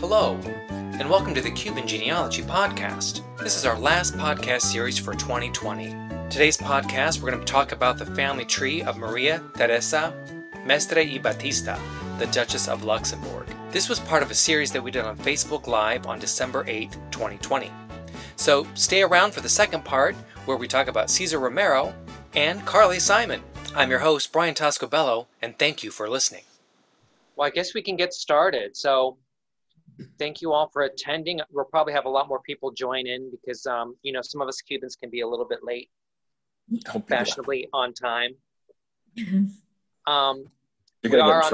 Hello, and welcome to the Cuban Genealogy Podcast. This is our last podcast series for 2020. Today's podcast, we're going to talk about the family tree of Maria Teresa Mestre y Batista, the Duchess of Luxembourg. This was part of a series that we did on Facebook Live on December 8, 2020. So stay around for the second part, where we talk about Cesar Romero and Carly Simon. I'm your host, Brian Toscobello, and thank you for listening. Well, I guess we can get started. So, thank you all for attending. We'll probably have a lot more people join in because, um, you know, some of us Cubans can be a little bit late, fashionably on time. Um, we are on,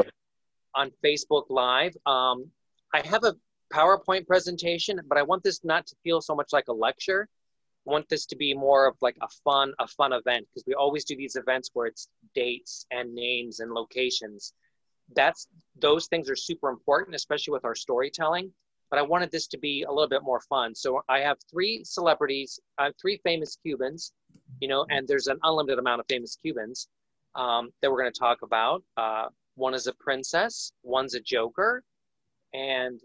on Facebook Live. Um, I have a PowerPoint presentation, but I want this not to feel so much like a lecture. I want this to be more of like a fun, a fun event because we always do these events where it's dates and names and locations. That's those things are super important, especially with our storytelling. But I wanted this to be a little bit more fun. So I have three celebrities, uh, three famous Cubans, you know, and there's an unlimited amount of famous Cubans um, that we're going to talk about. Uh, one is a princess, one's a joker, and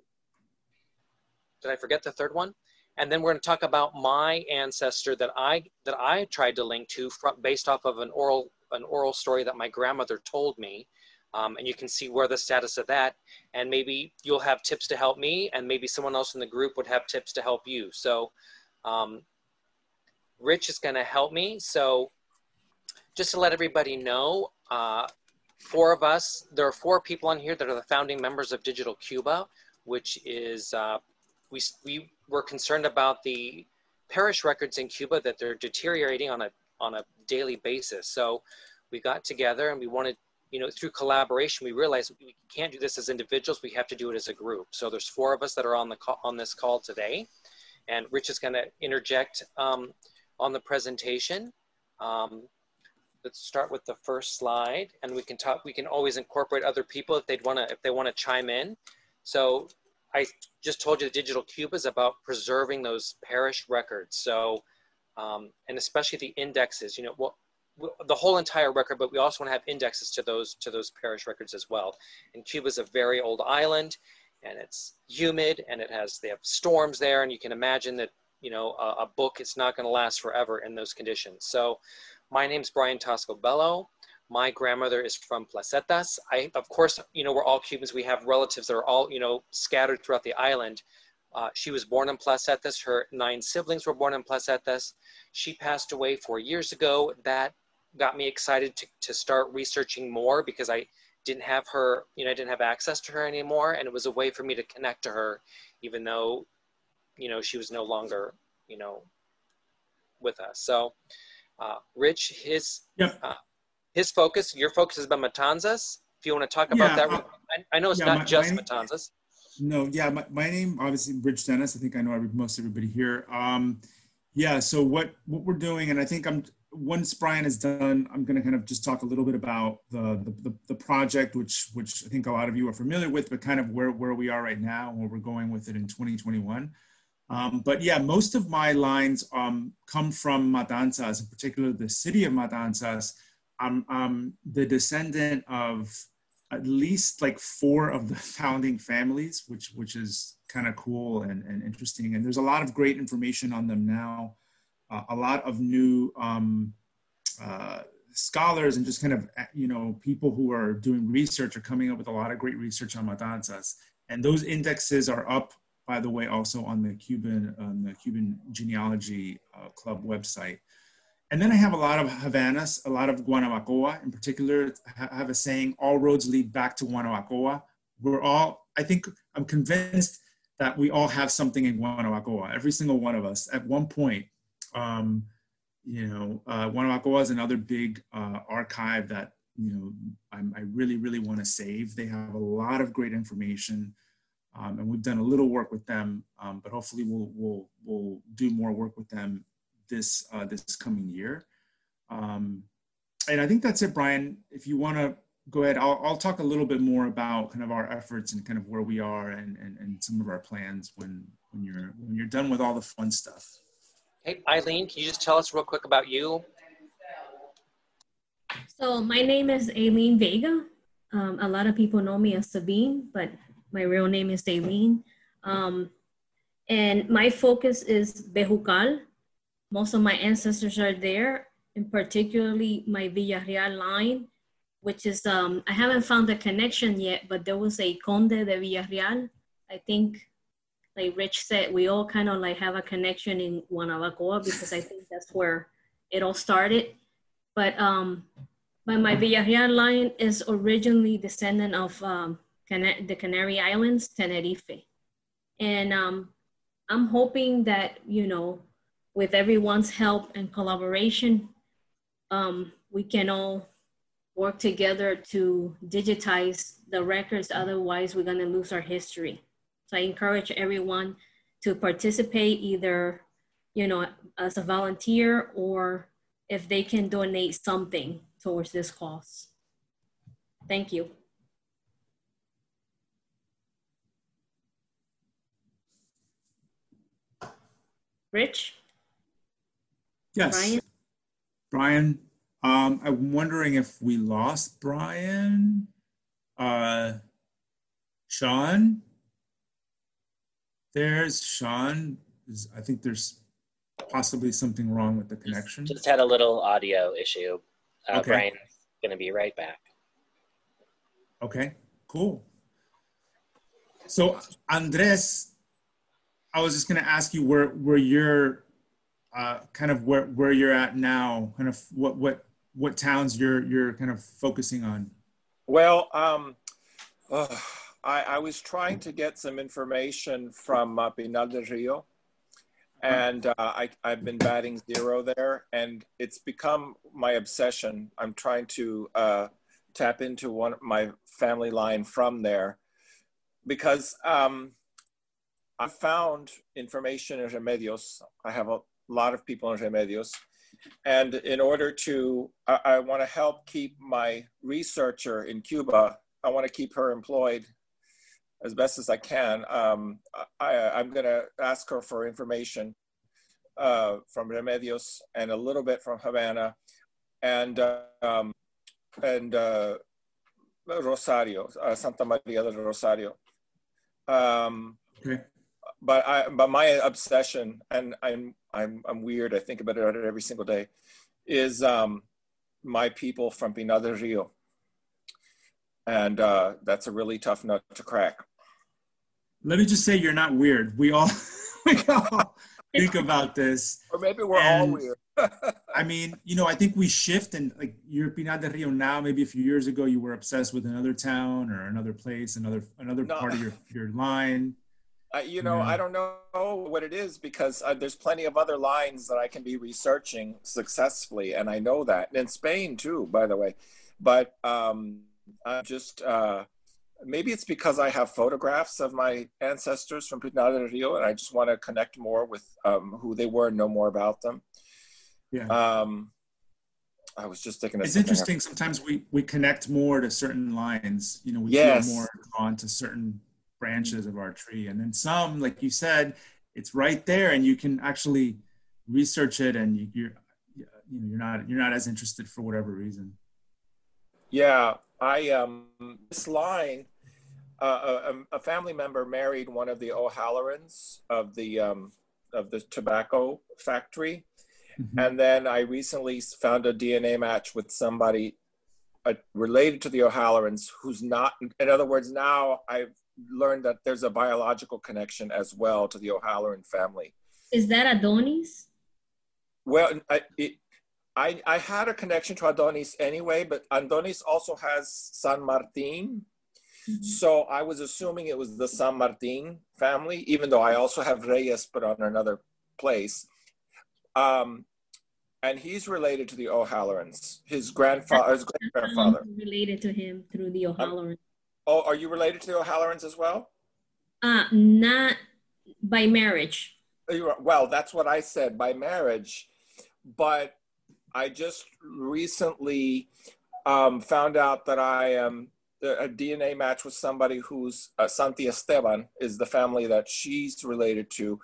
did I forget the third one? And then we're going to talk about my ancestor that I that I tried to link to from, based off of an oral an oral story that my grandmother told me. Um, and you can see where the status of that. And maybe you'll have tips to help me, and maybe someone else in the group would have tips to help you. So, um, Rich is going to help me. So, just to let everybody know, uh, four of us, there are four people on here that are the founding members of Digital Cuba, which is uh, we, we were concerned about the parish records in Cuba that they're deteriorating on a, on a daily basis. So we got together and we wanted, you know, through collaboration, we realize we can't do this as individuals, we have to do it as a group. So there's four of us that are on, the call, on this call today. And Rich is gonna interject um, on the presentation. Um, let's start with the first slide and we can talk, we can always incorporate other people if they'd wanna, if they wanna chime in. So I just told you the Digital Cuba is about preserving those parish records. So, um, and especially the indexes, you know, what, the whole entire record, but we also want to have indexes to those to those parish records as well. And Cuba is a very old island, and it's humid, and it has they have storms there, and you can imagine that you know a, a book is not going to last forever in those conditions. So, my name's Brian Toscobello. My grandmother is from Placetas. I, of course, you know, we're all Cubans. We have relatives that are all, you know, scattered throughout the island. Uh, she was born in Placetas. Her nine siblings were born in Placetas. She passed away four years ago. That got me excited to, to start researching more because I didn't have her, you know, I didn't have access to her anymore. And it was a way for me to connect to her, even though, you know, she was no longer, you know, with us. So, uh, Rich, his, yep. uh, his focus, your focus has been Matanzas. If you want to talk about that, uh, I, I know it's yeah, not my- just my- Matanzas. No, yeah, my, my name obviously Rich Dennis. I think I know every, most everybody here. Um, yeah, so what what we're doing, and I think I'm once Brian is done, I'm going to kind of just talk a little bit about the, the the project, which which I think a lot of you are familiar with, but kind of where where we are right now, and where we're going with it in 2021. Um, but yeah, most of my lines um, come from Matanzas, in particular the city of Matanzas. I'm, I'm the descendant of at least like four of the founding families, which which is kind of cool and, and interesting. And there's a lot of great information on them now. Uh, a lot of new um, uh, scholars and just kind of you know people who are doing research are coming up with a lot of great research on Matanzas. And those indexes are up, by the way, also on the Cuban on the Cuban Genealogy uh, Club website. And then I have a lot of Havanas, a lot of Guanabacoa in particular. I have a saying, all roads lead back to Guanabacoa. We're all, I think, I'm convinced that we all have something in Guanabacoa, every single one of us at one point. Um, you know, uh, Guanabacoa is another big uh, archive that, you know, I'm, i really, really want to save. They have a lot of great information. Um, and we've done a little work with them, um, but hopefully we'll, we'll, we'll do more work with them this uh, this coming year. Um, and I think that's it, Brian. If you want to go ahead, I'll, I'll talk a little bit more about kind of our efforts and kind of where we are and, and, and some of our plans when when you're when you're done with all the fun stuff. Hey, Eileen, can you just tell us real quick about you? So my name is Aileen Vega. Um, a lot of people know me as Sabine, but my real name is Daleen. Um, and my focus is Bejucal. Most of my ancestors are there, and particularly my Villarreal line, which is, um, I haven't found the connection yet, but there was a Conde de Villarreal. I think, like Rich said, we all kind of like have a connection in Guanabacoa because I think that's where it all started. But um, but my Villarreal line is originally descendant of um, Can- the Canary Islands, Tenerife. And um, I'm hoping that, you know, with everyone's help and collaboration, um, we can all work together to digitize the records. Otherwise, we're going to lose our history. So I encourage everyone to participate either, you know, as a volunteer or if they can donate something towards this cause. Thank you. Rich? Yes. Brian? Brian, um, I'm wondering if we lost Brian. Uh, Sean? There's Sean. I think there's possibly something wrong with the connection. Just had a little audio issue. Uh, Okay. Brian's going to be right back. Okay, cool. So Andres, I was just gonna ask you where where you're uh, kind of where where you're at now, kind of what what what towns you're you're kind of focusing on. Well, um, ugh, I, I was trying to get some information from uh, Pinar del Rio, and uh, I, I've been batting zero there, and it's become my obsession. I'm trying to uh, tap into one my family line from there because um, I found information in Remedios. I have a lot of people in Remedios. And in order to, I, I want to help keep my researcher in Cuba, I want to keep her employed as best as I can. Um, I, I'm going to ask her for information uh, from Remedios and a little bit from Havana and, uh, um, and uh, Rosario, uh, Santa Maria del Rosario. Um, Okay. But I, but my obsession, and I'm, I'm, I'm weird. I think about it every single day, is um, my people from Pinar del Rio, and uh, that's a really tough nut to crack. Let me just say you're not weird. We all we all think about this. Or maybe we're all weird. I mean, you know, I think we shift and like you're Pinar del Rio now. Maybe a few years ago you were obsessed with another town or another place, another another No. part of your your line. I, you know, Yeah. I don't know what it is because uh, there's plenty of other lines that I can be researching successfully, and I know that. And in Spain too, by the way. But um, I'm just uh, maybe it's because I have photographs of my ancestors from Pinar del Rio, and I just want to connect more with um, who they were and know more about them. Yeah. Um, I was just thinking it's interesting sometimes we we connect more to certain lines you know we Yes. feel more drawn to certain branches of our tree and then some like you said it's right there and you can actually research it and you, you're you know you're not you're not as interested for whatever reason Yeah, I um this line, uh, a, a family member married one of the O'Hallorans of the um, of the tobacco factory, Mhm. and then I recently found a DNA match with somebody uh, related to the O'Hallorans who's not. In other words, now I've learned that there's a biological connection as well to the O'Halloran family. Is that Adonis? Well, I, it, I, I had a connection to Adonis anyway, but Adonis also has San Martin. Mhm. So I was assuming it was the San Martin family, even though I also have Reyes, but on another place. Um, and he's related to the O'Hallorans, his grandfather, his great grandfather. Um, related to him through the O'Halloran. Oh, are you related to the O'Hallorans as well? Uh, not by marriage. Oh, Well, that's what I said by marriage, but I just recently um, found out that I am a DNA match with somebody who's uh, Santiesteban is the family that she's related to,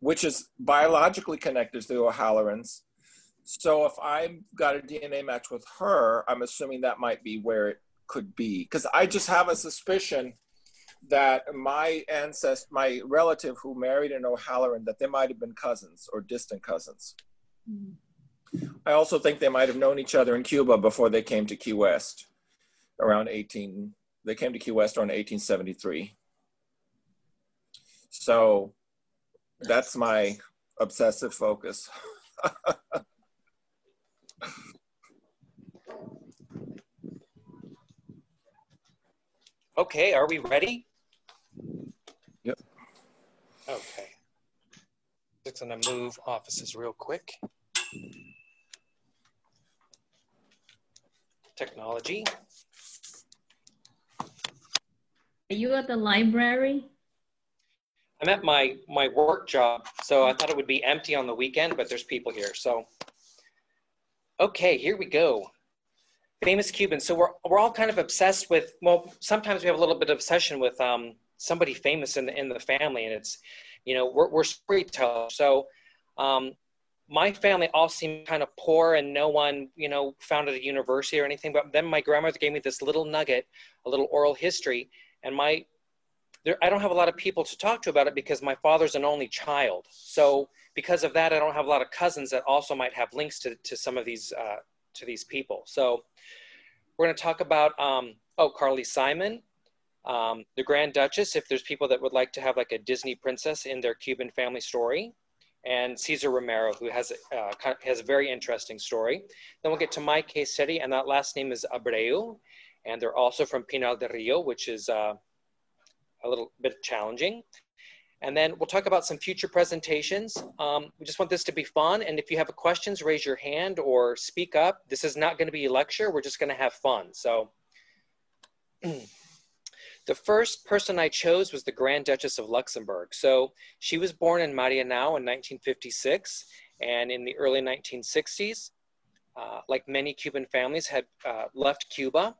which is biologically connected to the O'Hallorans. So if I've got a DNA match with her, I'm assuming that might be where it could be because I just have a suspicion that my ancestor, my relative who married an O'Halloran, that they might have been cousins or distant cousins. Mm. I also think they might have known each other in Cuba before they came to Key West around 18. They came to Key West around 1873. So that's my obsessive focus. Okay, are we ready? Yep. Okay. Just gonna move offices real quick. Technology. Are you at the library? I'm at my my work job, so I thought it would be empty on the weekend, but there's people here. So, okay, here we go. Famous Cubans. So we're we're all kind of obsessed with. Well, sometimes we have a little bit of obsession with um, somebody famous in the in the family, and it's, you know, we're we're storytellers. So, um, my family all seemed kind of poor, and no one, you know, founded a university or anything. But then my grandmother gave me this little nugget, a little oral history, and my there, I don't have a lot of people to talk to about it because my father's an only child. So because of that, I don't have a lot of cousins that also might have links to, to some of these uh, to these people. So we're going to talk about um, oh Carly Simon, um, the Grand Duchess. If there's people that would like to have like a Disney princess in their Cuban family story, and Cesar Romero, who has uh, has a very interesting story. Then we'll get to my case study, and that last name is Abreu, and they're also from Pinar del Rio, which is uh, a little bit challenging. And then we'll talk about some future presentations. Um, we just want this to be fun. And if you have questions, raise your hand or speak up. This is not going to be a lecture. We're just going to have fun. So the first person I chose was the Grand Duchess of Luxembourg. So she was born in Marianao in 1956 and in the early 1960s. Uh, like many Cuban families, had uh, left Cuba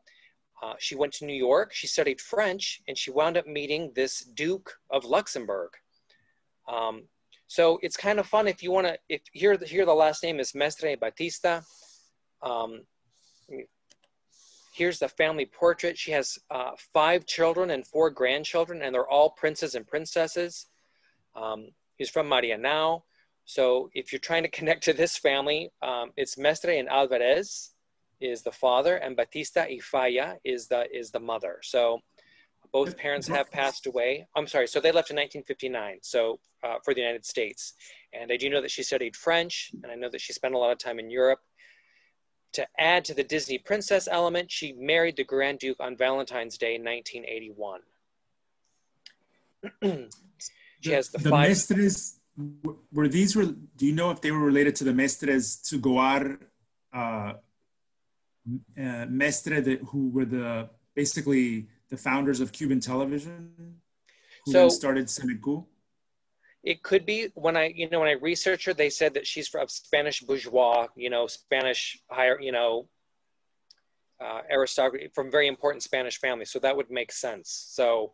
uh, she went to New York, she studied French, and she wound up meeting this Duke of Luxembourg. Um, so it's kind of fun if you want to, if here, here the last name is Mestre Batista. Um, here's the family portrait. She has uh, five children and four grandchildren, and they're all princes and princesses. Um, he's from Marianao. So if you're trying to connect to this family, um, it's Mestre and Alvarez is the father and Batista y Falla is the is the mother. So both parents have passed away. I'm sorry. So they left in 1959. So uh, for the United States, and I do know that she studied French, and I know that she spent a lot of time in Europe. To add to the Disney princess element, she married the Grand Duke on Valentine's Day, in 1981. she has the, the five. Mestres, were these? Re, do you know if they were related to the Mestres Tzugoar uh, uh, Mestre, the, who were the basically the founders of Cuban television, who So- started CMQ. It could be when I, you know, when I researched her, they said that she's from Spanish bourgeois, you know, Spanish higher, you know, uh, aristocracy from very important Spanish families. So that would make sense. So,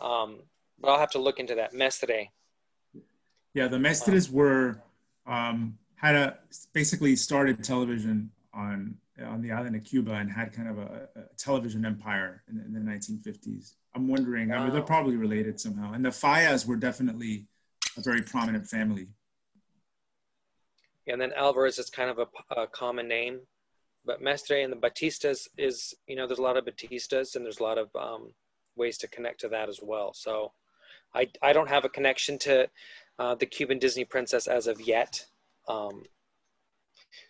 um, but I'll have to look into that. Mestre. Yeah, the Mestres were um, had a basically started television on on the island of Cuba and had kind of a, a television empire in, in, the 1950s. I'm wondering, I mean, they're probably related somehow. And the Fallas were definitely a very prominent family. And then Alvarez is kind of a, a common name, but Mestre and the Batistas is, you know, there's a lot of Batistas and there's a lot of um, ways to connect to that as well. So I, I don't have a connection to uh, the Cuban Disney princess as of yet. Um,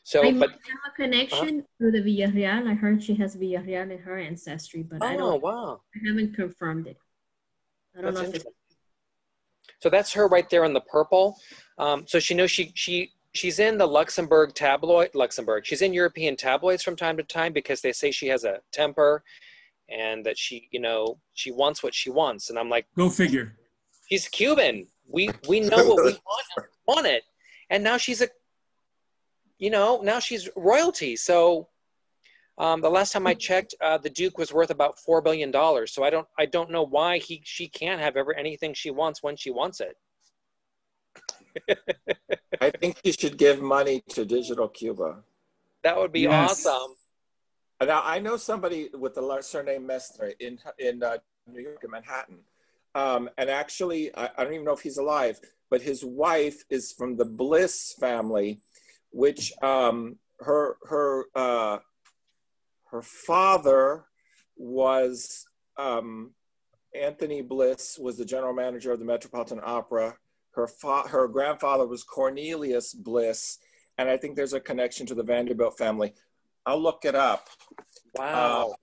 so, I but might have a connection to the Villarreal. I heard she has Villarreal in her ancestry, but I oh don't. wow, I haven't confirmed it. I don't That's know if it's so that's her right there in the purple. Um, so she knows she she she's in the Luxembourg tabloid Luxembourg. She's in European tabloids from time to time because they say she has a temper, and that she you know she wants what she wants. And I'm like, Go figure. she's Cuban. We we know what we want, want it, and now she's a, you know, now she's royalty. So, um, the last time I checked, uh, the Duke was worth about four billion dollars. So I don't I don't know why he she can't have ever anything she wants when she wants it. I think you should give money to Digital Cuba. That would be Yes. awesome. Now I know somebody with the la- surname Mestre in in uh, New York in Manhattan. Um, and actually, I, I, don't even know if he's alive, but his wife is from the Bliss family, which um, her her uh, her father was um, Anthony Bliss was the general manager of the Metropolitan Opera. Her fa- her grandfather was Cornelius Bliss, and I think there's a connection to the Vanderbilt family. I'll look it up. Wow. Uh,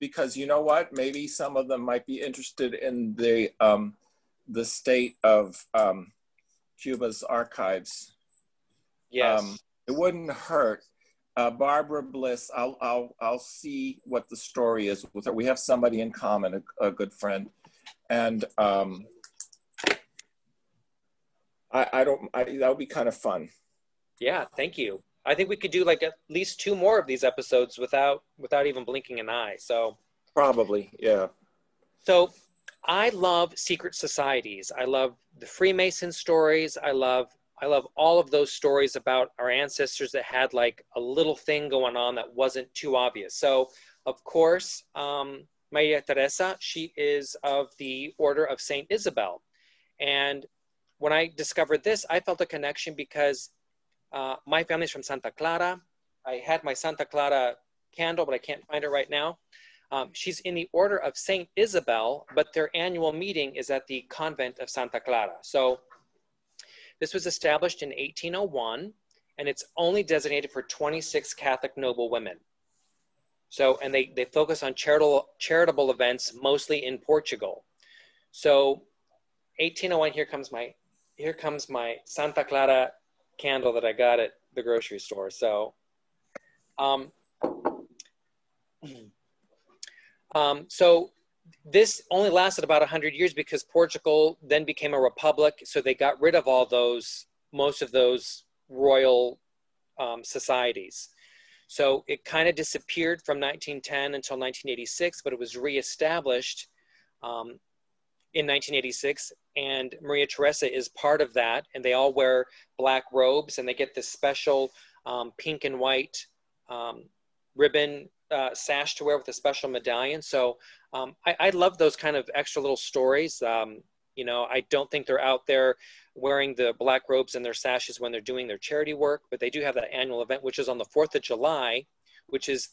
because you know what? Maybe some of them might be interested in the um, the state of um, Cuba's archives. Yes. Um, it wouldn't hurt. Uh, Barbara Bliss, I'll, I'll, I'll see what the story is with her. We have somebody in common, a, a good friend. And um, I, I don't, I, that would be kind of fun. Yeah, thank you. I think we could do like at least two more of these episodes without without even blinking an eye. So probably, yeah. So I love secret societies. I love the Freemason stories. I love I love all of those stories about our ancestors that had like a little thing going on that wasn't too obvious. So of course, um, Maria Teresa, she is of the Order of Saint Isabel, and when I discovered this, I felt a connection because uh, my family's from Santa Clara. I had my Santa Clara candle, but I can't find it right now. Um, she's in the Order of Saint Isabel, but their annual meeting is at the Convent of Santa Clara. So this was established in 1801, and it's only designated for 26 Catholic noble women. So, and they, they focus on charitable, charitable events mostly in Portugal. So 1801, here comes my, here comes my Santa Clara candle that I got at the grocery store. So, um, um, so this only lasted about 100 years because Portugal then became a republic. So they got rid of all those, most of those royal um, societies. So it kind of disappeared from 1910 until 1986, but it was reestablished um, in 1986 and Maria Teresa is part of that. And they all wear black robes and they get this special um, pink and white um, ribbon uh, sash to wear with a special medallion. So um, I, I, love those kind of extra little stories. Um, you know, I don't think they're out there wearing the black robes and their sashes when they're doing their charity work, but they do have that annual event, which is on the 4th of July, which is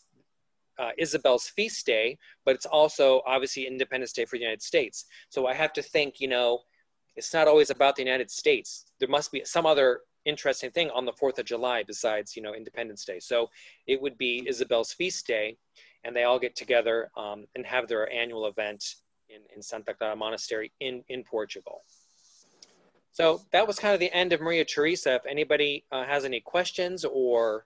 uh, Isabel's feast day, but it's also obviously Independence Day for the United States. So I have to think, you know, it's not always about the United States. There must be some other interesting thing on the 4th of July besides, you know, Independence Day. So it would be Isabel's feast day, and they all get together um, and have their annual event in, in Santa Clara Monastery in, in Portugal. So that was kind of the end of Maria Teresa. If anybody uh, has any questions or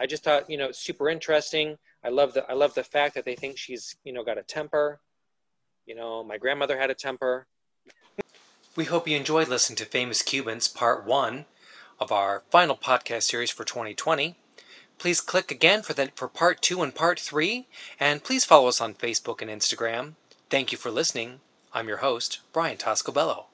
I just thought, you know, super interesting. I love the I love the fact that they think she's, you know, got a temper. You know, my grandmother had a temper. We hope you enjoyed listening to Famous Cubans Part 1 of our final podcast series for 2020. Please click again for, the, for Part 2 and Part 3, and please follow us on Facebook and Instagram. Thank you for listening. I'm your host, Brian Toscobello.